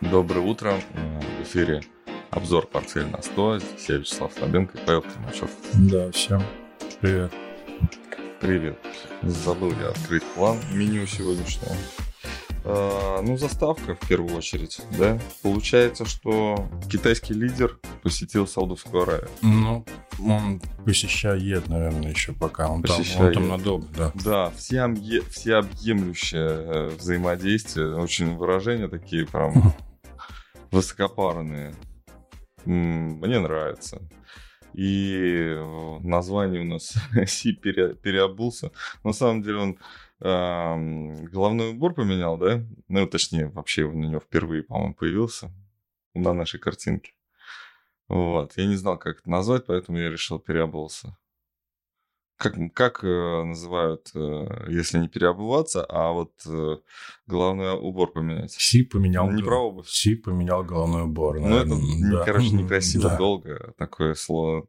Доброе утро. В эфире обзор «Портфель на 100». Здесь я Вячеслав Слабенко и Павел Климачев. Да, всем привет. Привет. Забыл я открыть план меню сегодняшнего. А, ну, заставка в первую очередь, да? Получается, что китайский лидер посетил Саудовскую Аравию. Ну, он посещает, наверное, еще пока. Он, там, он там надолго, да. Да, всеобъе, всеобъемлющее э, взаимодействие. Очень выражения такие прям высокопарные. Мне нравится. И название у нас Си пере, переобулся. На самом деле он э, головной убор поменял, да? Ну, точнее, вообще на него впервые, по-моему, появился на нашей картинке. Вот. Я не знал, как это назвать, поэтому я решил переобулся как, как э, называют, э, если не переобуваться, а вот э, головной убор поменять? Си поменял. Не про обувь. Си поменял головной убор. Ну, это, да. короче, некрасиво, да. долго такое слово.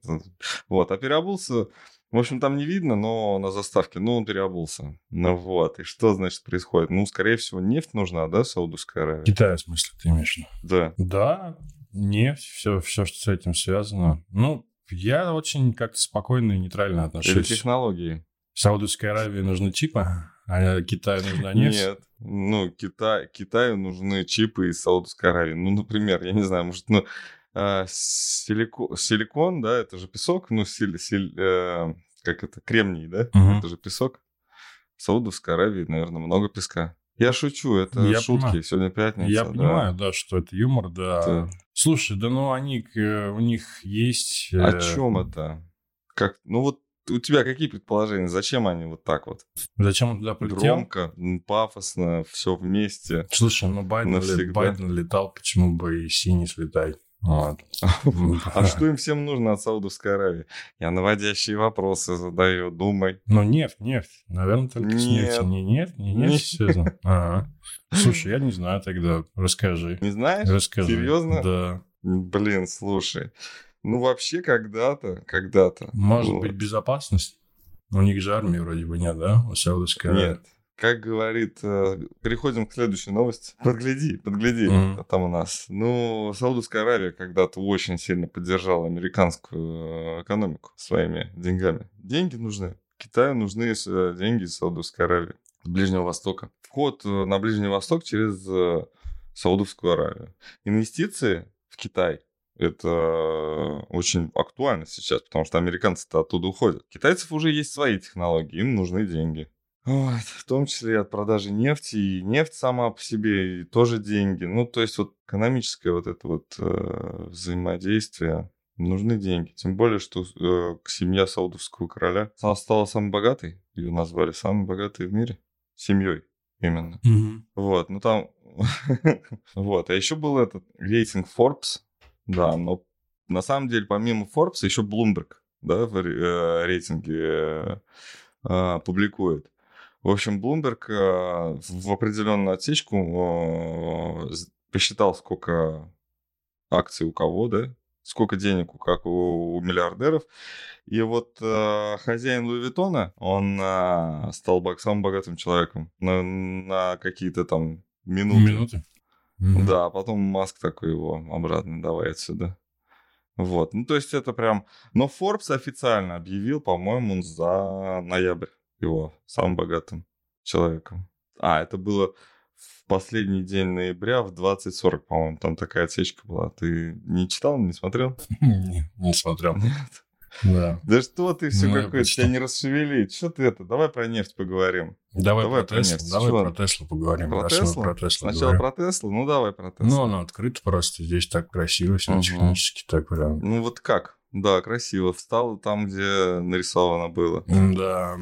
Вот, а переобулся... В общем, там не видно, но на заставке, ну, он переобулся. Ну вот, и что, значит, происходит? Ну, скорее всего, нефть нужна, да, Саудовская Аравия? Китай, в смысле, ты имеешь в виду? Да. Да, нефть, все, все, что с этим связано. Ну, я очень как-то спокойно и нейтрально отношусь. Или технологии. Саудовской Аравии нужны чипы, а Китаю нужна нефть? Нет. Ну, Китай, Китаю нужны чипы из Саудовской Аравии. Ну, например, я не знаю, может, ну, э, силико, силикон, да, это же песок, ну, силь, силь, э, как это, кремний, да, угу. это же песок. В Саудовской Аравии, наверное, много песка. Я шучу, это я шутки. Понимаю. Сегодня пятница. Я да. понимаю, да, что это юмор, да. да. Слушай, да ну они, у них есть... О э, чем это? Как, ну вот у тебя какие предположения? Зачем они вот так вот? Зачем он туда полетел? Громко, пафосно, все вместе. Слушай, ну Байден, навсегда. Байден летал, почему бы и синий слетать? Вот. А что им всем нужно от Саудовской Аравии? Я наводящие вопросы задаю, думай. Ну, нефть, нефть. Наверное, только с нефтью. Не нефть, не нефть. Слушай, я не знаю тогда. Расскажи. Не знаешь? Расскажи. Серьезно? Да. Блин, слушай. Ну, вообще, когда-то, когда-то. Может быть, безопасность? У них же армии вроде бы нет, да? У Саудовской Аравии. Нет. Как говорит, э, переходим к следующей новости. Подгляди, подгляди, mm-hmm. там у нас. Ну, Саудовская Аравия когда-то очень сильно поддержала американскую э, экономику своими деньгами. Деньги нужны. Китаю нужны деньги из Саудовской Аравии, с Ближнего Востока. Вход на Ближний Восток через Саудовскую Аравию. Инвестиции в Китай это очень актуально сейчас, потому что американцы-то оттуда уходят. Китайцев уже есть свои технологии, им нужны деньги. Вот, в том числе и от продажи нефти, и нефть сама по себе, и тоже деньги. Ну, то есть вот экономическое вот это вот э, взаимодействие, нужны деньги. Тем более, что э, семья саудовского короля стала самой богатой, ее назвали самой богатой в мире, семьей именно. Mm-hmm. Вот, ну там, вот, а еще был этот рейтинг Forbes, да, но на самом деле помимо Forbes еще Bloomberg, да, в э, рейтинге э, э, публикует. В общем, Bloomberg э, в определенную отсечку э, посчитал, сколько акций у кого, да, сколько денег у, как у, у миллиардеров. И вот э, хозяин Луи Виттона, он э, стал самым богатым человеком на, на какие-то там минуты. Минуты? Mm-hmm. Да, а потом Маск такой его обратно давай отсюда. Вот, ну то есть это прям... Но Forbes официально объявил, по-моему, за ноябрь его самым богатым человеком. А, это было в последний день ноября в 20.40, по-моему, там такая отсечка была. Ты не читал, не смотрел? Не, не смотрел. Нет? Да. Да что ты все ну, какой-то, тебя не расшевелить. Что ты это? Давай про нефть поговорим. Давай, давай про, про Теслу. Давай Что? про Теслу поговорим. Про Теслу? Про Теслу Сначала говорим. про Теслу? Ну, давай про Теслу. Ну, она открыта просто. Здесь так красиво, все угу. технически так прям. Ну, вот как? Да, красиво. Встал там, где нарисовано было. Да.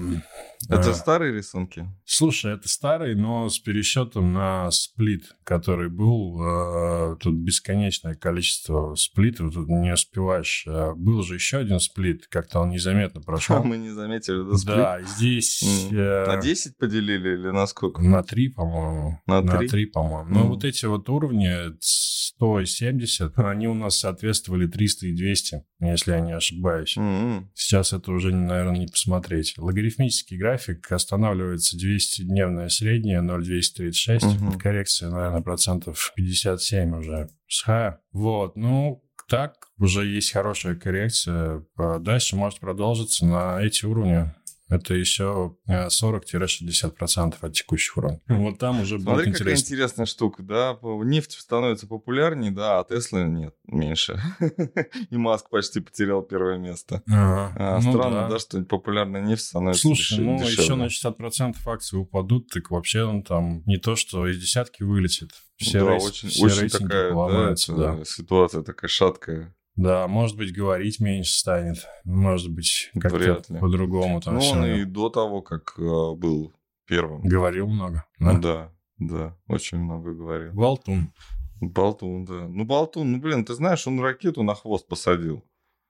Это старые рисунки? Слушай, это старый, но с пересчетом на сплит, который был. Э, тут бесконечное количество сплитов, тут не успеваешь. Э, был же еще один сплит, как-то он незаметно прошел. Мы не заметили, да, сплит? Да, здесь... Mm. На 10 поделили или на сколько? На 3, по-моему. На 3? На 3, по-моему. Mm. Но вот эти вот уровни 100 и 70, они у нас соответствовали 300 и 200, если я не ошибаюсь. Mm-hmm. Сейчас это уже, наверное, не посмотреть. Логарифмический график график, останавливается 200-дневная средняя 0,236, угу. коррекция, наверное, процентов 57 уже с хая. Вот, ну, так уже есть хорошая коррекция. Дальше может продолжиться на эти уровни это еще 40-60% от текущих уровней. Вот там уже будет интересно. какая интересная штука, да, нефть становится популярнее, да, а Тесла нет, меньше. И Маск почти потерял первое место. Ага, а, ну странно, да. да, что популярная нефть становится Слушай, ну еще на 60% акции упадут, так вообще он там не то, что из десятки вылетит. Все, да, рейс, очень, все очень такая да, да. ситуация такая шаткая. Да, может быть, говорить меньше станет. Может быть, как-то по-другому там Ну, он и до того, как э, был первым. Говорил много. Да? да, да, очень много говорил. Болтун. Болтун, да. Ну, Болтун, ну, блин, ты знаешь, он ракету на хвост посадил.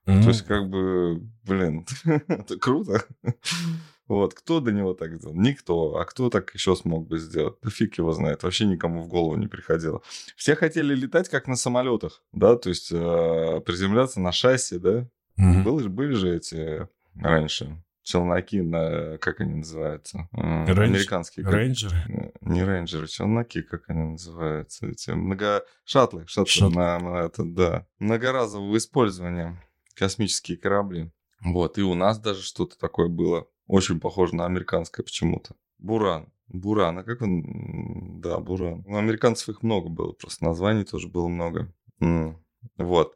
Mm-hmm. То есть, как бы, блин, это круто. Вот, кто до него так сделал? Никто. А кто так еще смог бы сделать? Да фиг его знает. Вообще никому в голову не приходило. Все хотели летать как на самолетах, да, то есть э, приземляться на шасси, да. Mm-hmm. Были, были же эти раньше челноки, на, как они называются? Рейндж... Американские. Рейнджеры? Э, не рейнджеры, челноки, как они называются? Эти много... Шаттлы, шаттлы, Шаттл. на, на это, да. Многоразового использования космические корабли. Вот, и у нас даже что-то такое было. Очень похоже на американское почему-то. Буран. Буран. А как он? Да, Буран. У американцев их много было, просто названий тоже было много. Вот.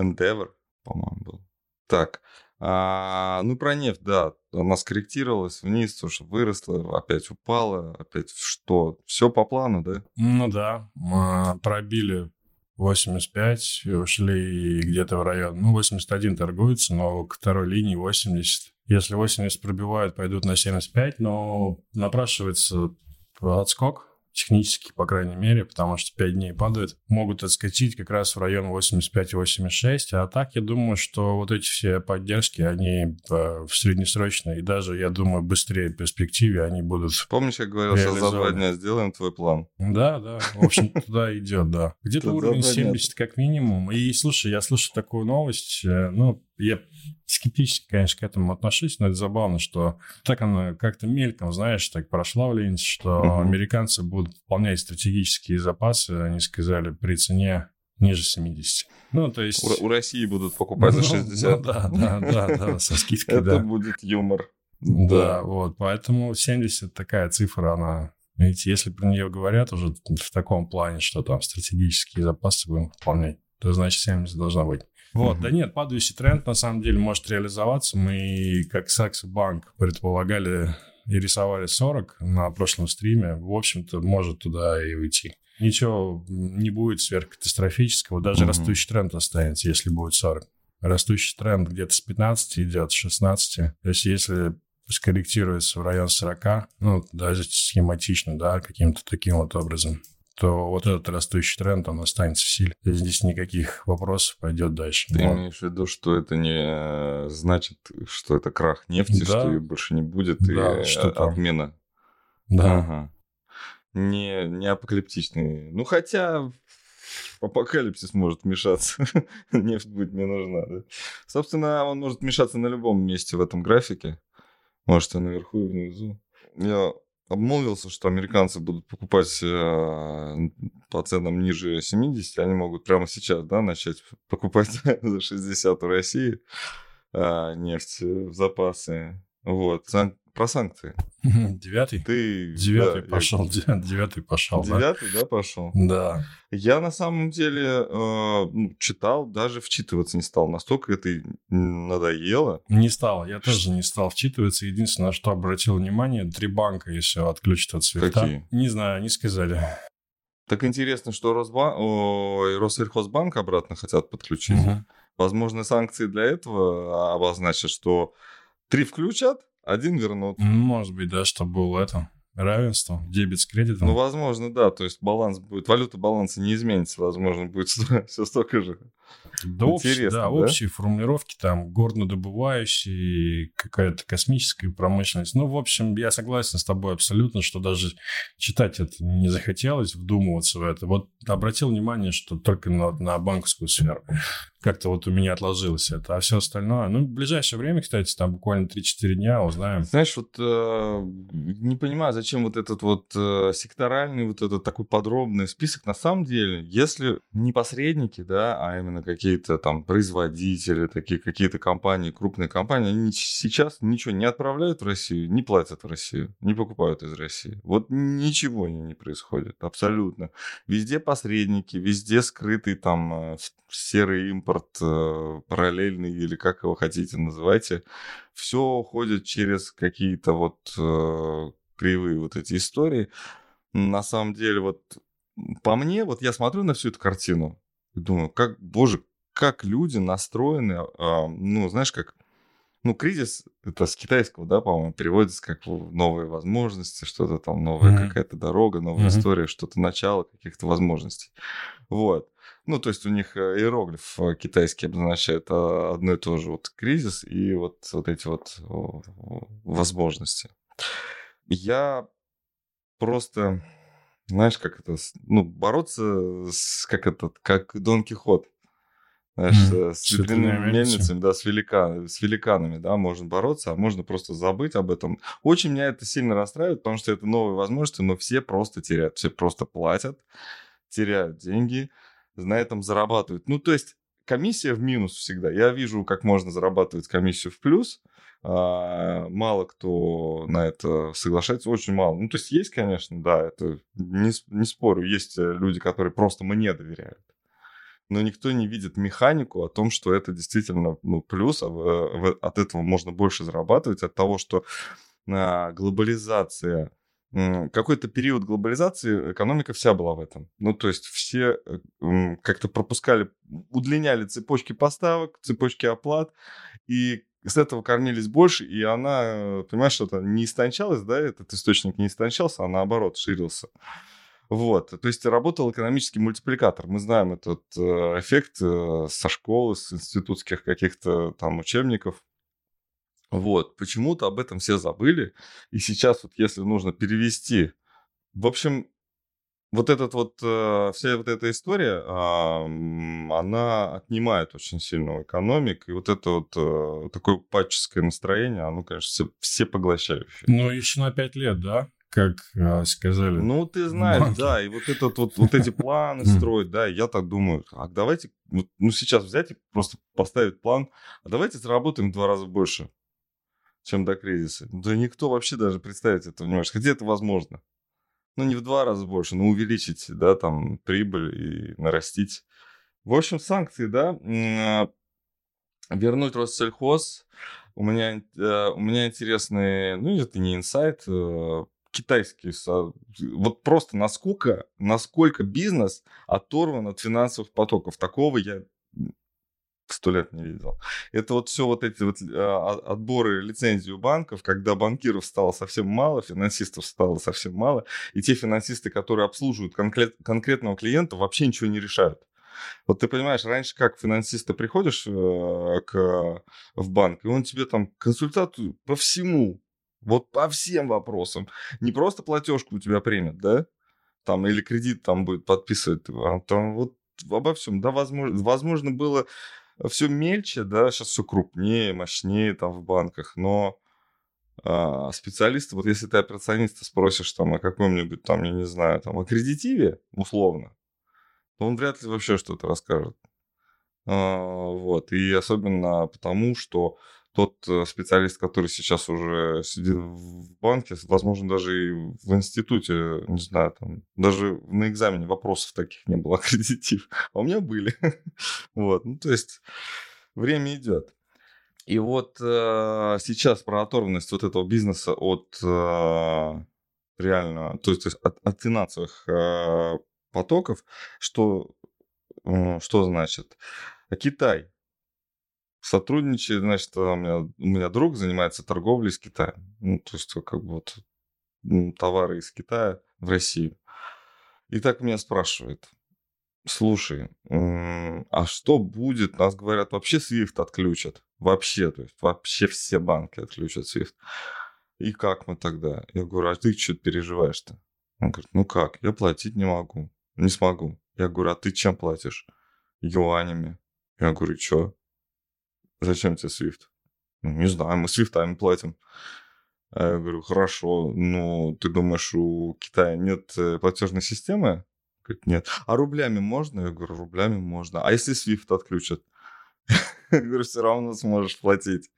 Endeavor, по-моему, был. Так. А, ну, про нефть, да. Она скорректировалась вниз, тоже выросла, опять упала, опять что? Все по плану, да? Ну да. Мы пробили 85, ушли где-то в район, ну, 81 торгуется, но к второй линии 80. Если 80 пробивают, пойдут на 75, но напрашивается отскок технически, по крайней мере, потому что 5 дней падают, могут отскочить как раз в район 85-86. А так, я думаю, что вот эти все поддержки, они э, в среднесрочной и даже, я думаю, быстрее перспективе они будут Помнишь, я говорил, что за два дня сделаем твой план? Да, да. В общем, туда идет, да. Где-то уровень 70 как минимум. И, слушай, я слышу такую новость, э, ну, я скептически, конечно, к этому отношусь, но это забавно, что так оно как-то мельком, знаешь, так прошла в ленте, что угу. американцы будут выполнять стратегические запасы, они сказали, при цене ниже 70. Ну, то есть... У, у России будут покупать за 60. Ну, да, да, да, да, со скидкой, Это будет юмор. Да, вот, поэтому 70 такая цифра, она Видите, если про нее говорят уже в таком плане, что там стратегические запасы будем выполнять, то значит 70 должна быть. Вот, mm-hmm. да нет, падающий тренд на самом деле может реализоваться. Мы, как Сакс Банк, предполагали и рисовали 40 на прошлом стриме. В общем-то, может туда и уйти. Ничего не будет сверхкатастрофического, даже mm-hmm. растущий тренд останется, если будет 40. Растущий тренд где-то с 15 идет, с 16. То есть если скорректируется в район 40, ну, даже схематично, да, каким-то таким вот образом, то вот этот растущий тренд, он останется в силе. Здесь никаких вопросов пойдет дальше. Ты Но... имеешь в виду, что это не значит, что это крах нефти, да. что ее больше не будет, да, и что там. отмена? Да. Ага. Не, не апокалиптичный. Ну, хотя апокалипсис может вмешаться. Нефть будет не нужна. Да? Собственно, он может вмешаться на любом месте в этом графике. Может, и наверху, и внизу. Я обмолвился, что американцы будут покупать э, по ценам ниже 70, они могут прямо сейчас, да, начать покупать за 60 у России э, нефть в запасы. Вот. Про санкции. Девятый? Ты... Девятый да, пошел, я... девятый пошел, Девятый, да, пошел? Да. Я на самом деле э, ну, читал, даже вчитываться не стал. Настолько это надоело. Не стал, я тоже не стал вчитываться. Единственное, что обратил внимание, три банка еще отключат от свифта. Какие? Не знаю, не сказали. Так интересно, что Росбан... Ой, Россельхозбанк обратно хотят подключить. Угу. Возможно, санкции для этого обозначат, что три включат, один вернут. Может быть, да, чтобы было это равенство, дебет с кредитом. Ну, возможно, да. То есть баланс будет, валюта баланса не изменится, возможно, будет все столько же. Да, общие, да, да, общие формулировки, там, горнодобывающие, какая-то космическая промышленность. Ну, в общем, я согласен с тобой абсолютно, что даже читать это не захотелось, вдумываться в это. Вот обратил внимание, что только на, на банковскую сферу как-то вот у меня отложилось это. А все остальное, ну, в ближайшее время, кстати, там буквально 3-4 дня узнаем. Знаешь, вот э, не понимаю, зачем вот этот вот э, секторальный, вот этот такой подробный список. На самом деле, если не посредники, да, а именно какие-то там производители, такие какие-то компании, крупные компании, они сейчас ничего не отправляют в Россию, не платят в Россию, не покупают из России. Вот ничего не, происходит, абсолютно. Везде посредники, везде скрытый там э, серый импорт, э, параллельный или как его хотите называйте, все уходит через какие-то вот э, кривые вот эти истории. На самом деле, вот по мне, вот я смотрю на всю эту картину и думаю, как, боже, как люди настроены, а, ну, знаешь, как, ну, кризис, это с китайского, да, по-моему, переводится как новые возможности, что-то там, новая mm-hmm. какая-то дорога, новая mm-hmm. история, что-то начало каких-то возможностей. Вот. Ну, то есть у них э, иероглиф э, китайский обозначает а, одно и то же вот кризис и вот, вот эти вот возможности. Я просто, знаешь, как это, ну, бороться с, как это, как Дон Кихот. Знаешь, mm, с ветряными мельницами, да, с, велика, с великанами, да, можно бороться, а можно просто забыть об этом. Очень меня это сильно расстраивает, потому что это новые возможности, но все просто теряют, все просто платят, теряют деньги, на этом зарабатывают. Ну, то есть комиссия в минус всегда. Я вижу, как можно зарабатывать комиссию в плюс. А, мало кто на это соглашается, очень мало. Ну, то есть есть, конечно, да, это не, не спорю, есть э, люди, которые просто мне доверяют. Но никто не видит механику о том, что это действительно ну, плюс, а в, в, от этого можно больше зарабатывать, от того, что а, глобализация какой-то период глобализации экономика вся была в этом. Ну, то есть все э, как-то пропускали, удлиняли цепочки поставок, цепочки оплат, и с этого кормились больше, и она, понимаешь, что-то не истончалась, да, этот источник не истончался, а наоборот ширился. Вот, то есть работал экономический мультипликатор. Мы знаем этот э, эффект э, со школы, с институтских каких-то там учебников. Вот, почему-то об этом все забыли. И сейчас вот если нужно перевести... В общем, вот этот вот, э, вся вот эта история, э, она отнимает очень сильно у экономик. И вот это вот э, такое патческое настроение, оно, конечно, все, все поглощающее. Ну, еще на пять лет, да? как а, сказали. Ну, ты знаешь, банки. да, и вот этот вот, вот эти планы строить, да, я так думаю, а давайте, ну, сейчас взять и просто поставить план, а давайте заработаем в два раза больше чем до кризиса. Да никто вообще даже представить этого не может. Хотя это возможно. Ну, не в два раза больше, но увеличить, да, там, прибыль и нарастить. В общем, санкции, да, а, вернуть Россельхоз. У меня, э, у меня интересный, ну, это не инсайт, э, китайский, вот просто насколько, насколько бизнес оторван от финансовых потоков. Такого я сто лет не видел. Это вот все вот эти вот а, отборы лицензий у банков, когда банкиров стало совсем мало, финансистов стало совсем мало, и те финансисты, которые обслуживают конкрет, конкретного клиента, вообще ничего не решают. Вот ты понимаешь, раньше как финансиста приходишь э, к, в банк, и он тебе там консультацию по всему, вот по всем вопросам. Не просто платежку у тебя примет, да? Там, или кредит там будет подписывать, а там вот обо всем. Да, возможно, возможно было все мельче, да, сейчас все крупнее, мощнее там в банках, но а, специалисты, вот если ты операциониста спросишь там о каком-нибудь там, я не знаю, там о кредитиве, условно, то он вряд ли вообще что-то расскажет. А, вот, и особенно потому, что тот э, специалист, который сейчас уже сидит в банке, возможно, даже и в институте, не знаю, там, даже на экзамене вопросов таких не было, аккредитив. А у меня были. вот, ну, то есть время идет. И вот э, сейчас про оторванность вот этого бизнеса от э, реально, то есть, от, от финансовых э, потоков, что, что значит? Китай сотрудничает, значит, у меня, у меня друг занимается торговлей с Китаем. Ну, то есть, как бы вот товары из Китая в Россию. И так меня спрашивает, Слушай, а что будет? Нас говорят, вообще SWIFT отключат. Вообще, то есть вообще все банки отключат SWIFT. И как мы тогда? Я говорю, а ты что переживаешь-то? Он говорит, ну как, я платить не могу, не смогу. Я говорю, а ты чем платишь? Юанями. Я говорю, что? Зачем тебе SWIFT? Ну, не знаю, мы свифтами платим. А я говорю, хорошо, ну, ты думаешь, у Китая нет э, платежной системы? Говорит, нет. А рублями можно? Я говорю, рублями можно. А если SWIFT отключат? Я говорю, все равно сможешь платить.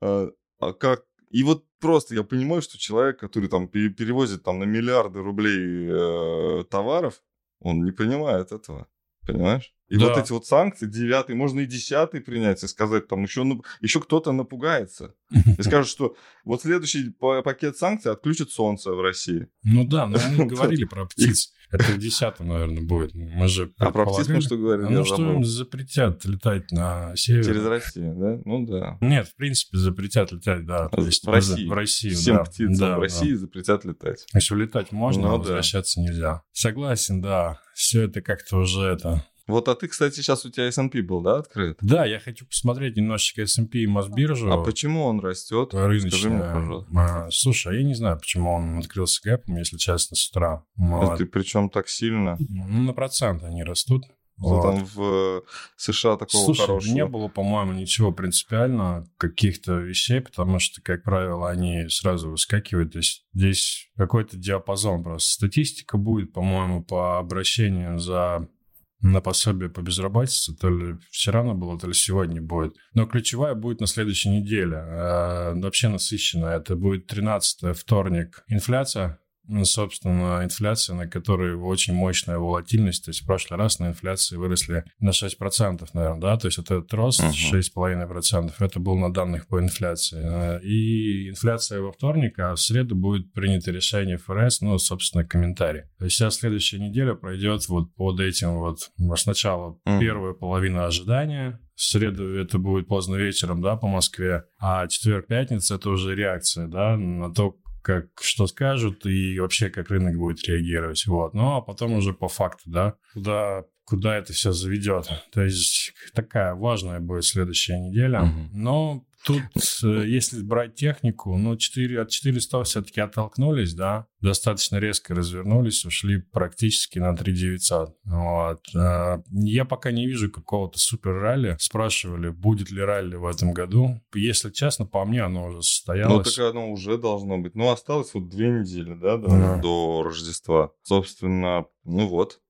А, а как? И вот просто я понимаю, что человек, который там перевозит там на миллиарды рублей э, товаров, он не понимает этого. Понимаешь? И да. вот эти вот санкции, девятый, можно и десятый принять и сказать, там еще, еще кто-то напугается. И скажет, что вот следующий пакет санкций отключит солнце в России. Ну да, но мы говорили про птиц. Это в десятом, наверное, будет. Мы же а про птиц мы что говорили? Ну, что им запретят летать на север. Через Россию, да? Ну да. Нет, в принципе, запретят летать, да. То есть в России. В России, Всем да. птицам да, в России да. запретят летать. Если улетать можно, ну, а возвращаться да. нельзя. Согласен, да. Все это как-то уже это вот, а ты, кстати, сейчас у тебя S&P был, да, открыт? Да, я хочу посмотреть немножечко S&P и Мосбиржу. А почему он растет? Рыночная. Скажи мне, пожалуйста. А, слушай, а я не знаю, почему он открылся гэпом, если честно, с утра. Вот. Ты причем так сильно? Ну, на процент они растут. Вот. Там в США такого Слушай, хорошего. не было, по-моему, ничего принципиально, каких-то вещей, потому что, как правило, они сразу выскакивают. То есть здесь какой-то диапазон просто. Статистика будет, по-моему, по обращению за на пособие по безработице, то ли вчера она была, то ли сегодня будет. Но ключевая будет на следующей неделе. Э, вообще насыщенная. Это будет 13 вторник. Инфляция собственно, инфляция, на которой очень мощная волатильность. То есть в прошлый раз на инфляции выросли на 6%, наверное, да? То есть вот этот рост uh-huh. 6,5%, это был на данных по инфляции. И инфляция во вторник, а в среду будет принято решение ФРС, ну, собственно, комментарий. То есть сейчас следующая неделя пройдет вот под этим вот сначала uh-huh. первая половина ожидания, в среду это будет поздно вечером, да, по Москве, а четверг-пятница это уже реакция, да, на то, как что скажут и вообще как рынок будет реагировать. Вот. Ну, а потом уже по факту, да, куда, куда это все заведет. То есть такая важная будет следующая неделя. Угу. Но Тут, э, если брать технику, ну, 4, от 400 все-таки оттолкнулись, да, достаточно резко развернулись, ушли практически на 3900. Вот. Э, я пока не вижу какого-то супер ралли. Спрашивали, будет ли ралли в этом году. Если честно, по мне оно уже состоялось. Ну, так оно уже должно быть. Ну, осталось вот две недели, да, до, да. до Рождества. Собственно, ну вот,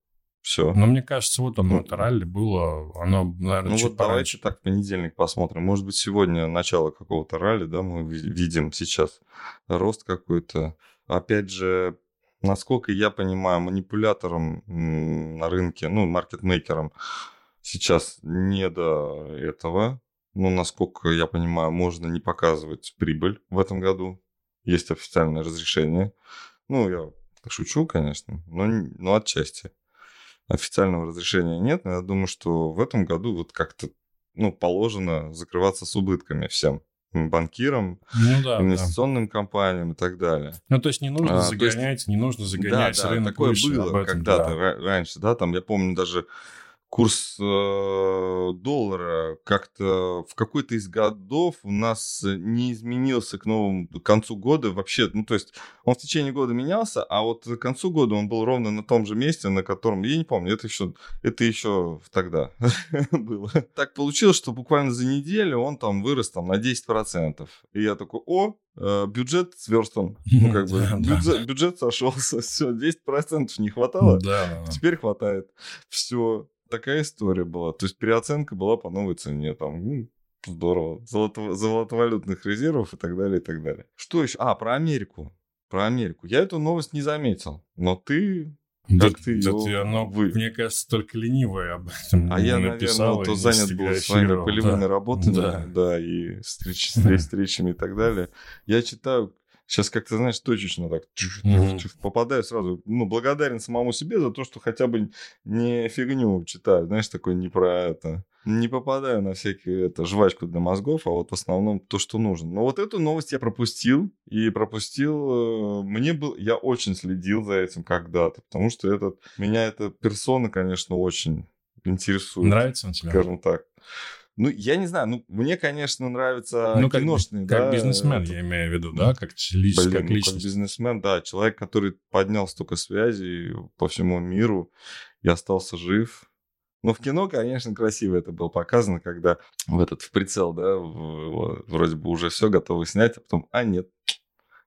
все. Но мне кажется, вот оно, это ралли было, оно, наверное, Ну чуть вот пораньше. давайте так в понедельник посмотрим. Может быть, сегодня начало какого-то ралли, да, мы видим сейчас рост какой-то. Опять же, насколько я понимаю, манипулятором на рынке, ну, маркетмейкером сейчас не до этого. Ну, насколько я понимаю, можно не показывать прибыль в этом году. Есть официальное разрешение. Ну, я шучу, конечно, но, но отчасти официального разрешения нет, но я думаю, что в этом году вот как-то ну, положено закрываться с убытками всем банкирам, ну, да, инвестиционным да. компаниям и так далее. Ну, то есть не нужно а, загонять, есть... не нужно загонять да, да, рынок такое выше было когда-то да. раньше, да, там, я помню, даже курс э, доллара как-то в какой-то из годов у нас не изменился к новому к концу года вообще. Ну, то есть он в течение года менялся, а вот к концу года он был ровно на том же месте, на котором, я не помню, это еще, это еще тогда было. Так получилось, что буквально за неделю он там вырос там на 10%. И я такой, о, э, бюджет сверстан. Ну, как бы, бюджет, бюджет сошелся, все, 10% не хватало, теперь хватает. Все, такая история была. То есть переоценка была по новой цене. Там, ну, здорово. Золото, золотовалютных резервов и так далее, и так далее. Что еще? А, про Америку. Про Америку. Я эту новость не заметил. Но ты как да, ты да ты, оно, вы... мне кажется, только ленивое об этом А я, наверное, то занят был своими полевыми да. работами, да, да и встреч, встречами и так далее. Я читаю Сейчас как-то, знаешь, точечно так mm-hmm. попадаю сразу. Ну, благодарен самому себе за то, что хотя бы не фигню читаю, знаешь, такой не про это. Не попадаю на всякие это, жвачку для мозгов, а вот в основном то, что нужно. Но вот эту новость я пропустил. И пропустил... Э, мне был... Я очень следил за этим когда-то, потому что этот... Меня эта персона, конечно, очень интересует. Нравится он тебе? Скажем так. Ну, я не знаю, ну, мне, конечно, нравятся ну, как, киношные, как да. бизнесмен, я имею в виду, да, как, лич, Блин, как личность. Ну, как бизнесмен, да, человек, который поднял столько связей по всему миру и остался жив. Ну, в кино, конечно, красиво это было показано, когда в этот, в прицел, да, в, вроде бы уже все готовы снять, а потом, а нет,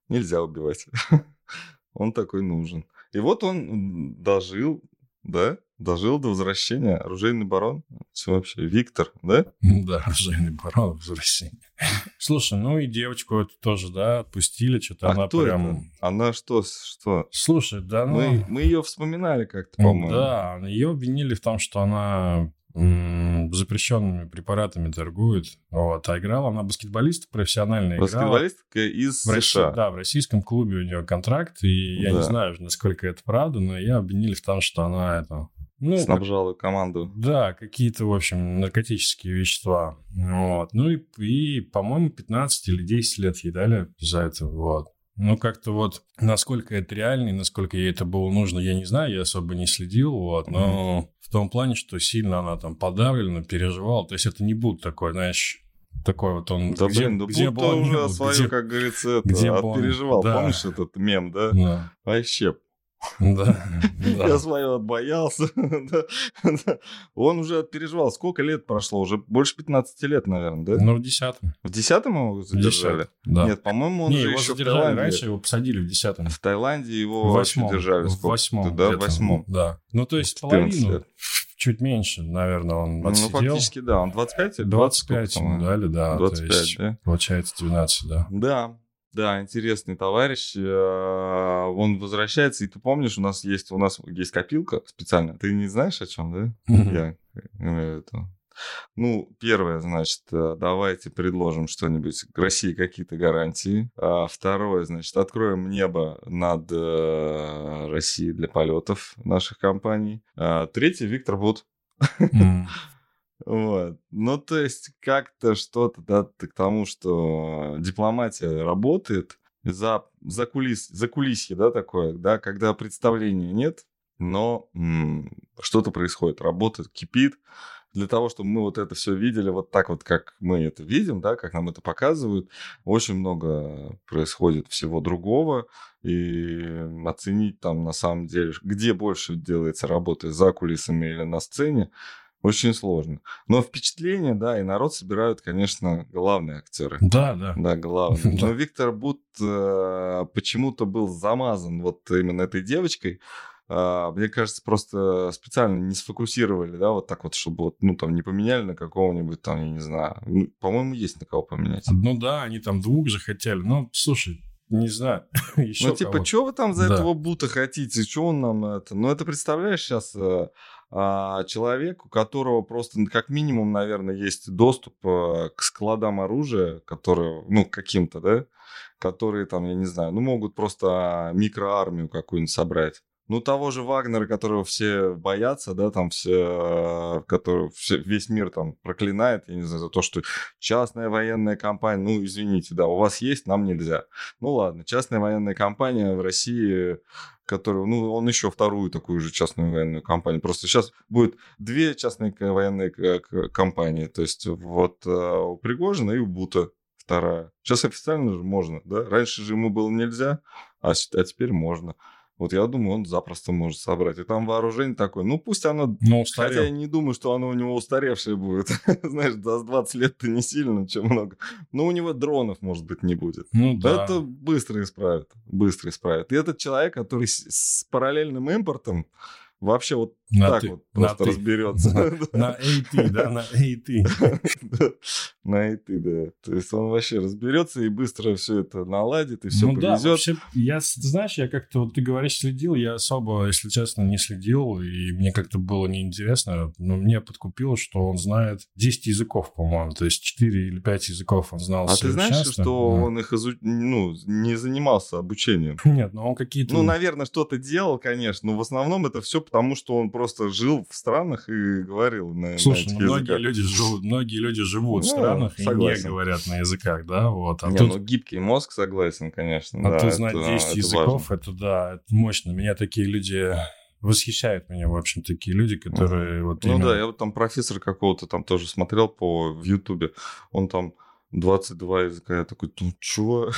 нельзя убивать. Он такой нужен. И вот он дожил, да, дожил до возвращения оружейный барон. Все вообще, Виктор, да? Да, оружейный барон возвращения. Слушай, ну и девочку эту тоже, да, отпустили, что-то а она кто прям... Это? Она что, что? Слушай, да ну... Мы, мы ее вспоминали как-то, по-моему. Да, ее обвинили в том, что она запрещенными препаратами торгует. Вот. А играла она баскетболист, профессиональная Баскетболистка из в США. Да, в российском клубе у нее контракт, и я да. не знаю, насколько это правда, но ее обвинили в том, что она это ну, снабжала команду. Да, какие-то, в общем, наркотические вещества. Вот. Ну и, и по-моему, 15 или 10 лет ей дали за это. Вот. Ну, как-то вот, насколько это реально и насколько ей это было нужно, я не знаю, я особо не следил, вот, но mm-hmm. в том плане, что сильно она там подавлена, переживала, то есть это не будет такой, знаешь, такой вот он... Да, где, блин, да где будто был, уже свою, где, как говорится, это, где отпереживал. Да. Помнишь этот мем, да? да. Вообще, да, Я свое отбоялся. Он уже переживал. Сколько лет прошло? Уже больше 15 лет, наверное, да? Ну, в десятом. В десятом его задержали? Да. Нет, по-моему, он Не, его задержали раньше, его посадили в десятом. В Таиланде его восьмом. держали. В восьмом. Да, в восьмом. Да. Ну, то есть половину, чуть меньше, наверное, он отсидел. Ну, фактически, да. Он 25 или 25 ему дали, да. 25, да? Получается 12, да. Да. Да, интересный товарищ. Э, он возвращается, и ты помнишь, у нас есть у нас есть копилка специально. Ты не знаешь о чем, да? Я имею в виду. Ну, первое, значит, э, давайте предложим что-нибудь России какие-то гарантии. А второе, значит, откроем небо над э, Россией для полетов наших компаний. А третье, Виктор Вуд. Mm. Вот. Ну, то есть как-то что-то, да, к тому, что дипломатия работает за, за, кулис, за кулисье, да, такое, да, когда представления нет, но м- что-то происходит, работает, кипит. Для того, чтобы мы вот это все видели вот так вот, как мы это видим, да, как нам это показывают, очень много происходит всего другого, и оценить там на самом деле, где больше делается работы за кулисами или на сцене, очень сложно. Но впечатление, да, и народ собирают, конечно, главные актеры. Да, да. Да, главные. Но Виктор Бут э, почему-то был замазан вот именно этой девочкой. Э, мне кажется, просто специально не сфокусировали, да, вот так вот, чтобы вот, ну, там, не поменяли на какого-нибудь там, я не знаю. Ну, по-моему, есть на кого поменять. Ну да, они там двух же хотели. Ну, слушай, не знаю. Еще ну, типа, что вы там за да. этого Бута хотите? Что он нам это? Ну, это представляешь сейчас э, а, человек, у которого просто как минимум, наверное, есть доступ э, к складам оружия, которые, ну, каким-то, да, которые там, я не знаю, ну, могут просто микроармию какую-нибудь собрать. Ну, того же Вагнера, которого все боятся, да, там все, который все, весь мир там проклинает, я не знаю, за то, что частная военная компания, ну, извините, да, у вас есть, нам нельзя. Ну, ладно, частная военная компания в России который, ну, он еще вторую такую же частную военную компанию. Просто сейчас будет две частные военные компании. То есть вот э, у Пригожина и у Бута вторая. Сейчас официально же можно, да? Раньше же ему было нельзя, а, а теперь можно. Вот я думаю, он запросто может собрать. И там вооружение такое, ну пусть оно... Ну, хотя я не думаю, что оно у него устаревшее будет. Знаешь, за 20 лет-то не сильно, чем много. Но у него дронов, может быть, не будет. Ну да. Это быстро исправит. Быстро исправит. И этот человек, который с, с параллельным импортом вообще вот на так ты, вот просто разберется. На AT, да, на AT. На AT, да. То есть он вообще разберется и быстро все это наладит, и все ну повезет. Да, вообще, я, знаешь, я как-то, вот ты говоришь, следил, я особо, если честно, не следил, и мне как-то было неинтересно, но мне подкупило, что он знает 10 языков, по-моему, то есть 4 или 5 языков он знал А ты знаешь, часто. что он их изу... ну, не занимался обучением? Нет, но он какие-то... Ну, наверное, что-то делал, конечно, но в основном это все потому, что он просто просто жил в странах и говорил на, Слушай, на ну, многие люди живут, многие люди живут ну, в странах согласен. и не говорят на языках, да, вот. А не, тут... ну гибкий мозг согласен, конечно. А да, тут знать 10 это языков, важно. это да, это мощно. Меня такие люди восхищают меня, в общем, такие люди, которые вот Ну именно... да, я вот там профессор какого-то там тоже смотрел по в Ютубе, он там 22 языка. Я такой, ну чё?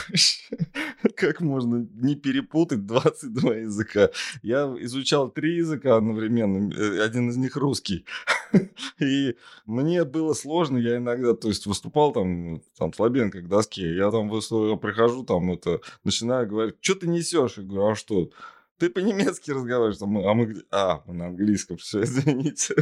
как можно не перепутать 22 языка? Я изучал три языка одновременно, э, один из них русский. И мне было сложно, я иногда, то есть выступал там, там слабенько к доске, я там выступаю, прихожу, там это, начинаю говорить, что ты несешь? Я говорю, а что? Ты по-немецки разговариваешь, а мы, а мы, а, мы на английском, все, извините.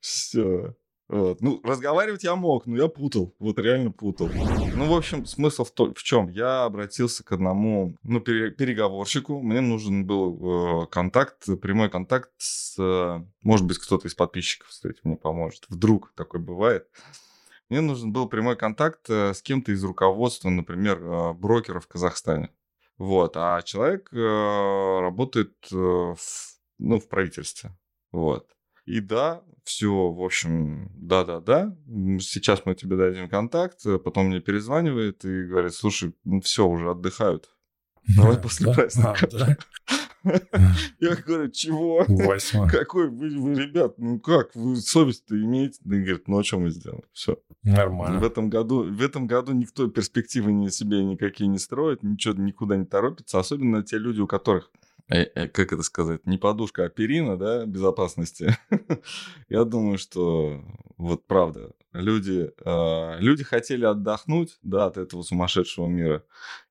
все. Вот. Ну, разговаривать я мог, но я путал. Вот реально путал. Ну, в общем, смысл в, то, в чем? Я обратился к одному ну, переговорщику. Мне нужен был э, контакт, прямой контакт с... Э, может быть, кто-то из подписчиков, кстати, мне поможет. Вдруг такое бывает. Мне нужен был прямой контакт э, с кем-то из руководства, например, э, брокера в Казахстане. Вот. А человек э, работает э, в, ну, в правительстве. Вот. И да, все, в общем, да-да-да, сейчас мы тебе дадим контакт, э, потом мне перезванивает и говорит, слушай, ну все, уже отдыхают. Давай после праздника. Я говорю, чего? Какой вы, вы, ребят, ну как, вы совесть-то имеете? И говорит, ну а что мы сделаем? Все. Нормально. В этом году, в этом году никто перспективы ни себе никакие не строит, ничего никуда не торопится, особенно те люди, у которых как это сказать, не подушка, а перина, да, безопасности. Я думаю, что вот правда, люди, э, люди хотели отдохнуть, да, от этого сумасшедшего мира.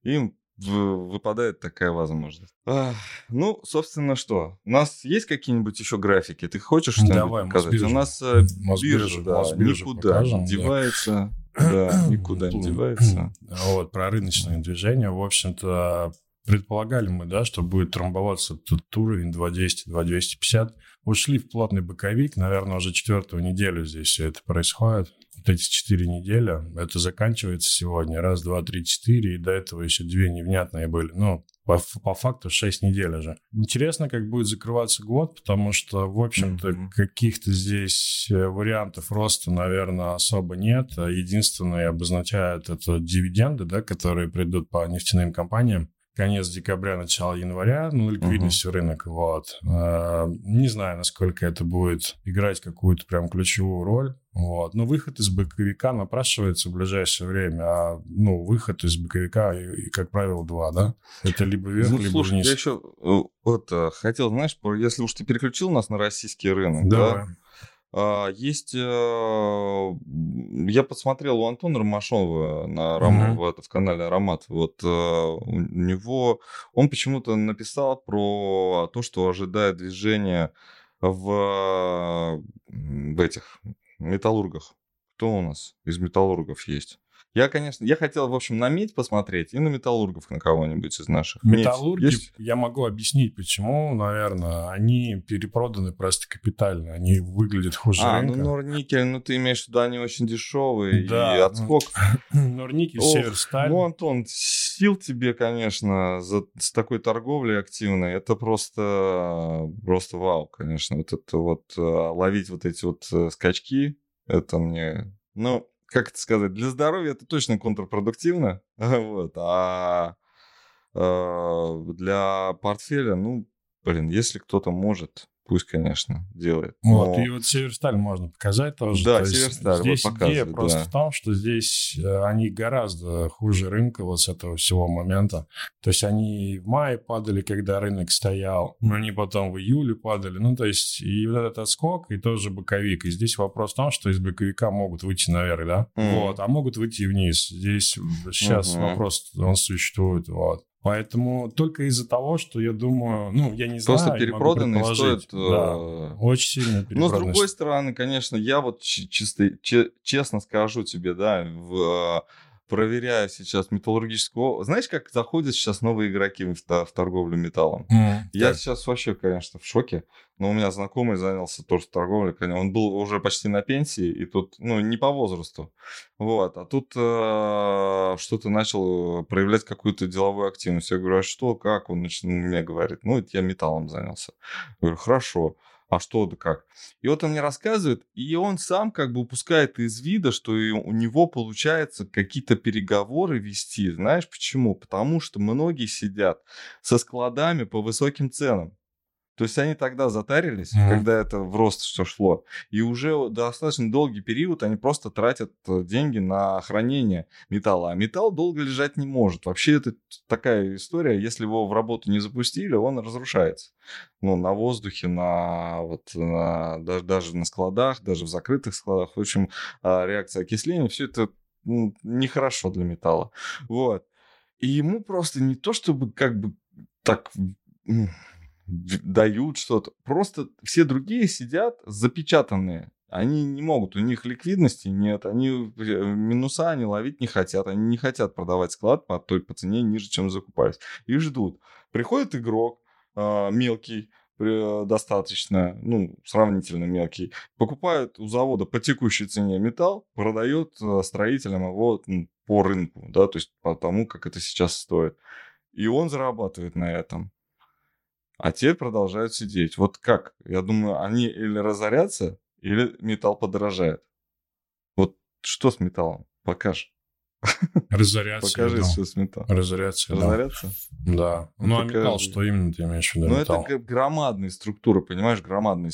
Им выпадает такая возможность. А, ну, собственно, что? У нас есть какие-нибудь еще графики? Ты хочешь что-нибудь Давай, показать? У нас э, биржа, да, никуда покажем, не девается. Да, никуда не девается. Вот, про рыночное движение, в общем-то, Предполагали мы, да, что будет трамбоваться тут уровень 2.200, 2.250. Ушли в плотный боковик, наверное, уже четвертую неделю здесь все это происходит. Вот эти четыре недели, это заканчивается сегодня. Раз, два, три, четыре, и до этого еще две невнятные были. Ну, по, по факту 6 недель уже. Интересно, как будет закрываться год, потому что, в общем-то, mm-hmm. каких-то здесь э, вариантов роста, наверное, особо нет. Единственное обозначает это дивиденды, да, которые придут по нефтяным компаниям конец декабря, начало января, ну, ликвидность uh-huh. рынок, вот. А, не знаю, насколько это будет играть какую-то прям ключевую роль, вот. Но выход из боковика напрашивается в ближайшее время, а, ну, выход из боковика, и, как правило, два, да? Это либо вверх, ну, либо слушай, вниз. я еще э, вот э, хотел, знаешь, если уж ты переключил нас на российский рынок, да, а, есть, э, я посмотрел у Антона Ромашова на Ром, uh-huh. в, в канале Аромат. Вот э, у него он почему-то написал про то, что ожидает движение в, в этих металлургах. Кто у нас из металлургов есть? Я, конечно, я хотел, в общем, на медь посмотреть и на металлургов на кого-нибудь из наших. Металлурги, есть? я могу объяснить, почему, наверное, они перепроданы просто капитально, они выглядят хуже а, рынка. ну Норникель, ну ты имеешь в виду, они очень дешевые да, и отскок. Норникель, Северсталь. Ну, Антон, сил тебе, конечно, за, с такой торговлей активной, это просто, просто вау, конечно, вот это вот э, ловить вот эти вот э, скачки, это мне, ну, как это сказать, для здоровья это точно контрпродуктивно, вот, а э, для портфеля, ну, блин, если кто-то может Пусть, конечно, делает. Но... Вот, и вот Северсталь можно показать тоже. Да, То Северсталь здесь вот идея просто да. в том, что здесь э, они гораздо хуже рынка вот с этого всего момента. То есть они в мае падали, когда рынок стоял, они потом в июле падали. Ну, то есть и вот этот отскок, и тоже боковик. И здесь вопрос в том, что из боковика могут выйти наверх, да? Mm. Вот, а могут выйти вниз. Здесь сейчас mm-hmm. вопрос, он существует, вот. Поэтому только из-за того, что я думаю, ну, я не Просто знаю. Просто перепроданные стоят... Да, э, очень сильно Но, с другой стороны, конечно, я вот чисто, честно скажу тебе, да, в, проверяю сейчас металлургического... Знаешь, как заходят сейчас новые игроки в, в торговлю металлом? Mm, Я так. сейчас вообще, конечно, в шоке. Но у меня знакомый занялся тоже торговлей. Он был уже почти на пенсии, и тут, ну, не по возрасту. Вот. А тут э, что-то начал проявлять какую-то деловую активность. Я говорю, а что, как? Он значит, мне говорит, ну, это я металлом занялся. Я говорю, хорошо а что да как. И вот он мне рассказывает, и он сам как бы упускает из вида, что у него получается какие-то переговоры вести. Знаешь почему? Потому что многие сидят со складами по высоким ценам. То есть они тогда затарились, mm-hmm. когда это в рост все шло. И уже достаточно долгий период они просто тратят э, деньги на хранение металла. А металл долго лежать не может. Вообще это такая история, если его в работу не запустили, он разрушается. Ну, на воздухе, на, вот, на, даже, даже на складах, даже в закрытых складах. В общем, а, реакция окисления, все это ну, нехорошо для металла. Вот. И ему просто не то, чтобы как бы так дают что-то. Просто все другие сидят запечатанные. Они не могут, у них ликвидности нет, они э, минуса они ловить не хотят, они не хотят продавать склад по той по цене ниже, чем закупались. И ждут. Приходит игрок э, мелкий, достаточно, ну, сравнительно мелкий, покупает у завода по текущей цене металл, продает э, строителям его по рынку, да, то есть по тому, как это сейчас стоит. И он зарабатывает на этом а те продолжают сидеть. Вот как? Я думаю, они или разорятся, или металл подорожает. Вот что с металлом? Покажи. Разоряться. Покажи, что с металлом. Разоряться, Разоряться? Да. Ну, ну а металл, что именно ты имеешь в виду? Ну, это громадные структуры, понимаешь, громадные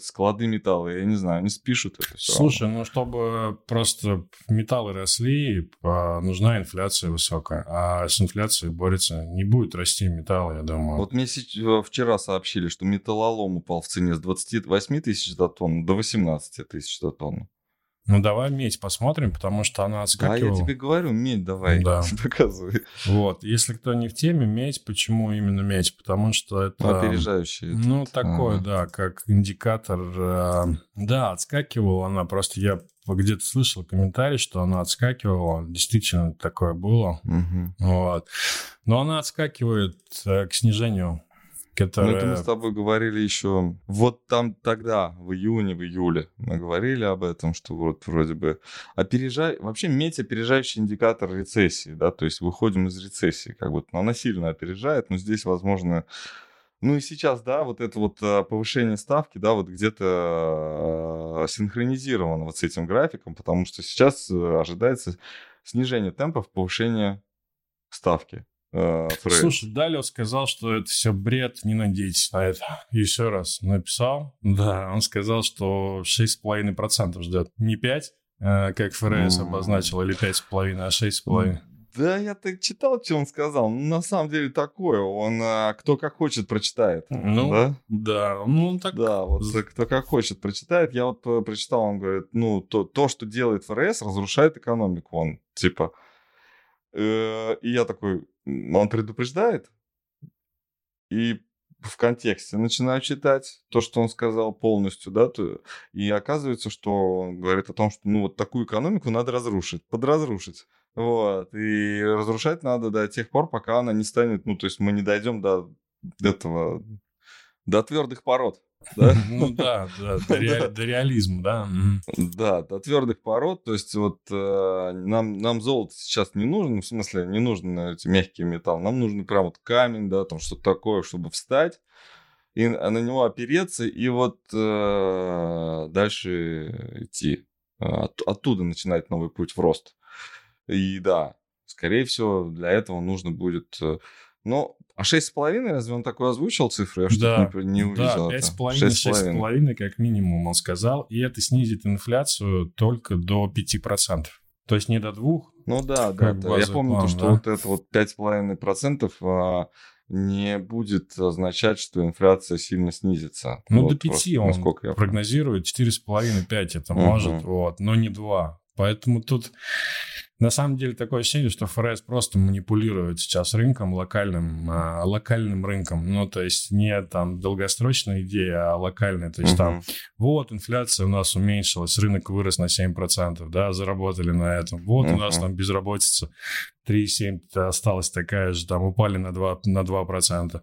склады металла, я не знаю, они спишут это все Слушай, равно. ну, чтобы просто металлы росли, нужна инфляция высокая, а с инфляцией борется, не будет расти металл, я думаю. Вот мне вчера сообщили, что металлолом упал в цене с 28 тысяч за тонну до 18 тысяч за тонну. Ну, давай медь посмотрим, потому что она отскакивала. Да, я тебе говорю, медь давай, да. доказывай. Вот, если кто не в теме, медь, почему именно медь? Потому что это... Опережающий. Ну, этот, такой, ага. да, как индикатор. Э, да, отскакивала она, просто я где-то слышал комментарий, что она отскакивала. Действительно, такое было. Угу. Вот. Но она отскакивает э, к снижению которая... Ну, это мы с тобой говорили еще... Вот там тогда, в июне, в июле, мы говорили об этом, что вот вроде бы опережай... Вообще медь опережающий индикатор рецессии, да, то есть выходим из рецессии, как бы, но она сильно опережает, но здесь, возможно, ну и сейчас, да, вот это вот а, повышение ставки, да, вот где-то а, синхронизировано вот с этим графиком, потому что сейчас э, ожидается снижение темпов повышения ставки э, Фрейд. Слушай, Далио сказал, что это все бред, не надейтесь на это. Еще раз написал. Да, он сказал, что 6,5% ждет. Не 5, э, как ФРС mm. обозначил, или 5,5, а 6,5. Да, я так читал, что он сказал. Ну, на самом деле такое. Он а, кто как хочет прочитает. Ну, да? Да, ну так. Да, вот кто как хочет прочитает. Я вот э, прочитал, он говорит, ну, то, то что делает ФРС, разрушает экономику. Он типа Э, и я такой, он предупреждает, и в контексте начинаю читать то, что он сказал полностью, да, то, и оказывается, что он говорит о том, что ну вот такую экономику надо разрушить, подразрушить. Вот, и разрушать надо до тех пор, пока она не станет, ну, то есть мы не дойдем до этого, до твердых пород. Да? Ну да, да, до, ре, до реализма, да. Да, до твердых пород. То есть вот э, нам, нам золото сейчас не нужно, в смысле не нужны эти мягкие металлы, нам нужен прям вот камень, да, там что-то такое, чтобы встать и на него опереться и вот э, дальше идти. От, оттуда начинать новый путь в рост. И да, скорее всего, для этого нужно будет... Но а 6,5 разве он такой озвучил цифру? Я да, что-то не, не увидел. Да, 5,5, 6,5 как минимум он сказал. И это снизит инфляцию только до 5%. То есть не до 2. Ну да, да. да. Я помню, план, то, что да? вот это вот 5,5% а, не будет означать, что инфляция сильно снизится. Ну, вот до 5 просто, он насколько я прогнозирует, 4,5-5 это может, вот, но не 2. Поэтому тут На самом деле такое ощущение, что ФРС просто манипулирует сейчас рынком, локальным, а, локальным рынком. Ну, то есть не там долгосрочная идея, а локальная. То есть uh-huh. там вот инфляция у нас уменьшилась, рынок вырос на 7%, да, заработали на этом. Вот uh-huh. у нас там безработица 3,7 осталась такая же, там упали на 2%. На 2%.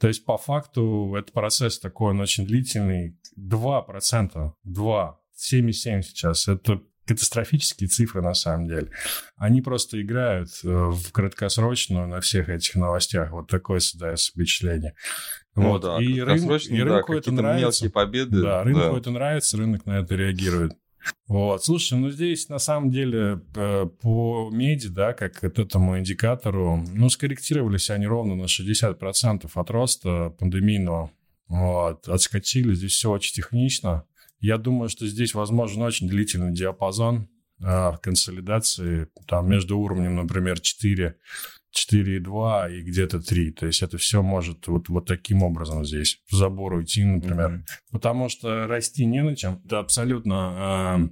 То есть по факту этот процесс такой, он очень длительный. 2%, 2, 7,7 сейчас. Это катастрофические цифры на самом деле. Они просто играют э, в краткосрочную на всех этих новостях. Вот такое создается впечатление. Ну, вот. да, и, рынок, и рынку да, это нравится. Мелкие победы. Да, рынку да. это нравится, рынок на это реагирует. Вот, слушай, ну здесь на самом деле э, по меди, да, как к этому индикатору, ну, скорректировались они ровно на 60% от роста пандемийного. Вот, отскочили, здесь все очень технично. Я думаю, что здесь возможен очень длительный диапазон э, консолидации, там между уровнем, например, 4 4,2 и где-то 3. То есть это все может вот, вот таким образом здесь в забор уйти, например. Mm-hmm. Потому что расти не на чем. Это абсолютно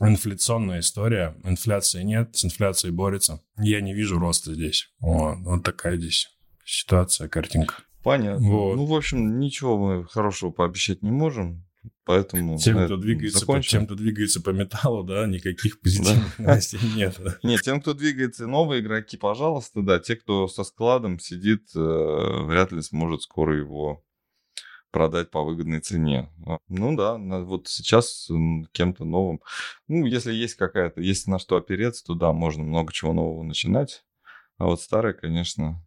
э, инфляционная история. Инфляции нет, с инфляцией борется. Я не вижу роста здесь. Вот, вот такая здесь ситуация, картинка. Понятно. Вот. Ну, в общем, ничего мы хорошего пообещать не можем. Поэтому тем, кто двигается по, тем, кто двигается по металлу, да, никаких позитивных новостей нет. Нет, тем, кто двигается, новые игроки, пожалуйста, да. Те, кто со складом сидит, э, вряд ли сможет скоро его продать по выгодной цене. Ну да, вот сейчас кем-то новым. Ну, если есть какая-то, есть на что опереться, то да, можно много чего нового начинать. А вот старое, конечно.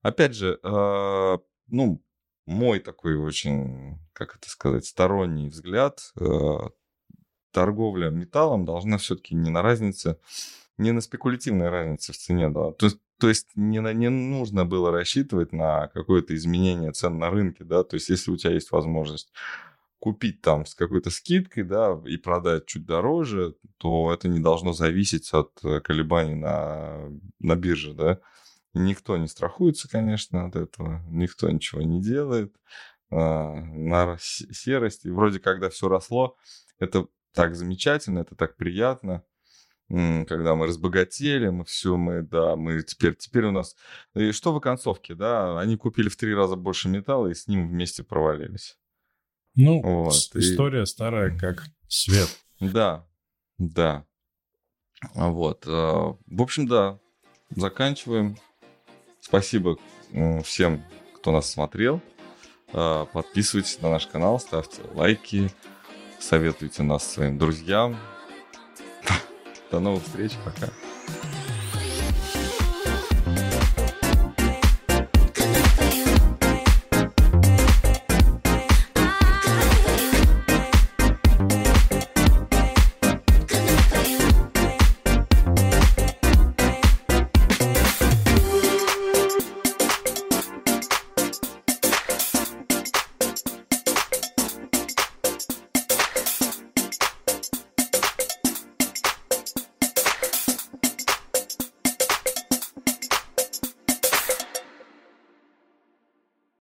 Опять же, э, ну, мой такой очень, как это сказать, сторонний взгляд, э, торговля металлом должна все-таки не на разнице, не на спекулятивной разнице в цене, да. То то есть не, на, не нужно было рассчитывать на какое-то изменение цен на рынке, да. То есть если у тебя есть возможность купить там с какой-то скидкой, да, и продать чуть дороже, то это не должно зависеть от э, колебаний на, на бирже, да. Никто не страхуется, конечно, от этого, никто ничего не делает. А, на серости, вроде когда все росло, это так замечательно, это так приятно, когда мы разбогатели, мы все, мы, да, мы теперь, теперь у нас... И что в оконцовке, да, они купили в три раза больше металла и с ним вместе провалились. Ну, вот. история и... старая, как свет. Да, да. Вот. А, в общем, да, заканчиваем. Спасибо всем, кто нас смотрел. А, подписывайтесь на наш канал, ставьте лайки, советуйте нас своим друзьям. До новых встреч, пока.